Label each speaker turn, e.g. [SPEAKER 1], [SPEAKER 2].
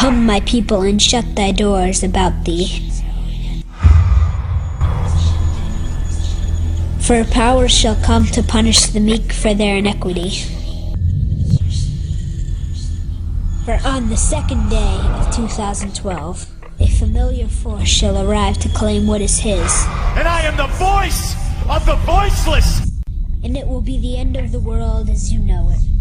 [SPEAKER 1] Come, my people, and shut thy doors about thee. For power shall come to punish the meek for their iniquity. For on the second day of 2012, a familiar force shall arrive to claim what is his,
[SPEAKER 2] And I am the voice of the voiceless.
[SPEAKER 1] and it will be the end of the world as you know it.